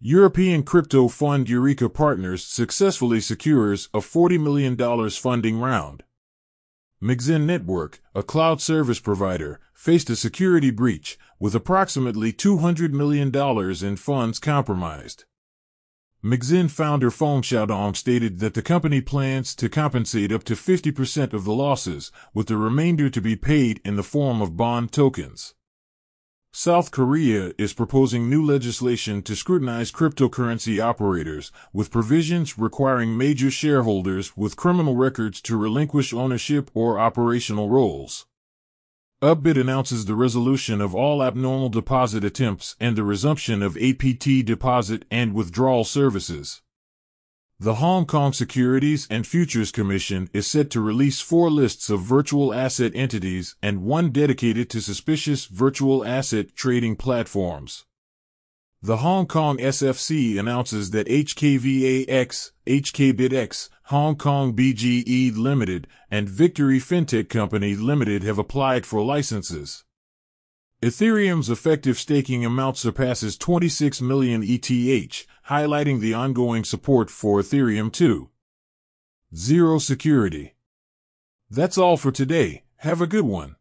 European crypto fund Eureka Partners successfully secures a $40 million funding round. Mixin Network, a cloud service provider, faced a security breach with approximately $200 million in funds compromised. Mixin founder Feng Xiaodong stated that the company plans to compensate up to 50% of the losses, with the remainder to be paid in the form of bond tokens. South Korea is proposing new legislation to scrutinize cryptocurrency operators, with provisions requiring major shareholders with criminal records to relinquish ownership or operational roles. Upbit announces the resolution of all abnormal deposit attempts and the resumption of APT deposit and withdrawal services. The Hong Kong Securities and Futures Commission is set to release four lists of virtual asset entities and one dedicated to suspicious virtual asset trading platforms. The Hong Kong SFC announces that HKVAX, HKBitX, Hong Kong BGE Limited, and Victory Fintech Company Limited have applied for licenses. Ethereum's effective staking amount surpasses 26 million ETH, highlighting the ongoing support for Ethereum 2. Zero security. That's all for today. Have a good one.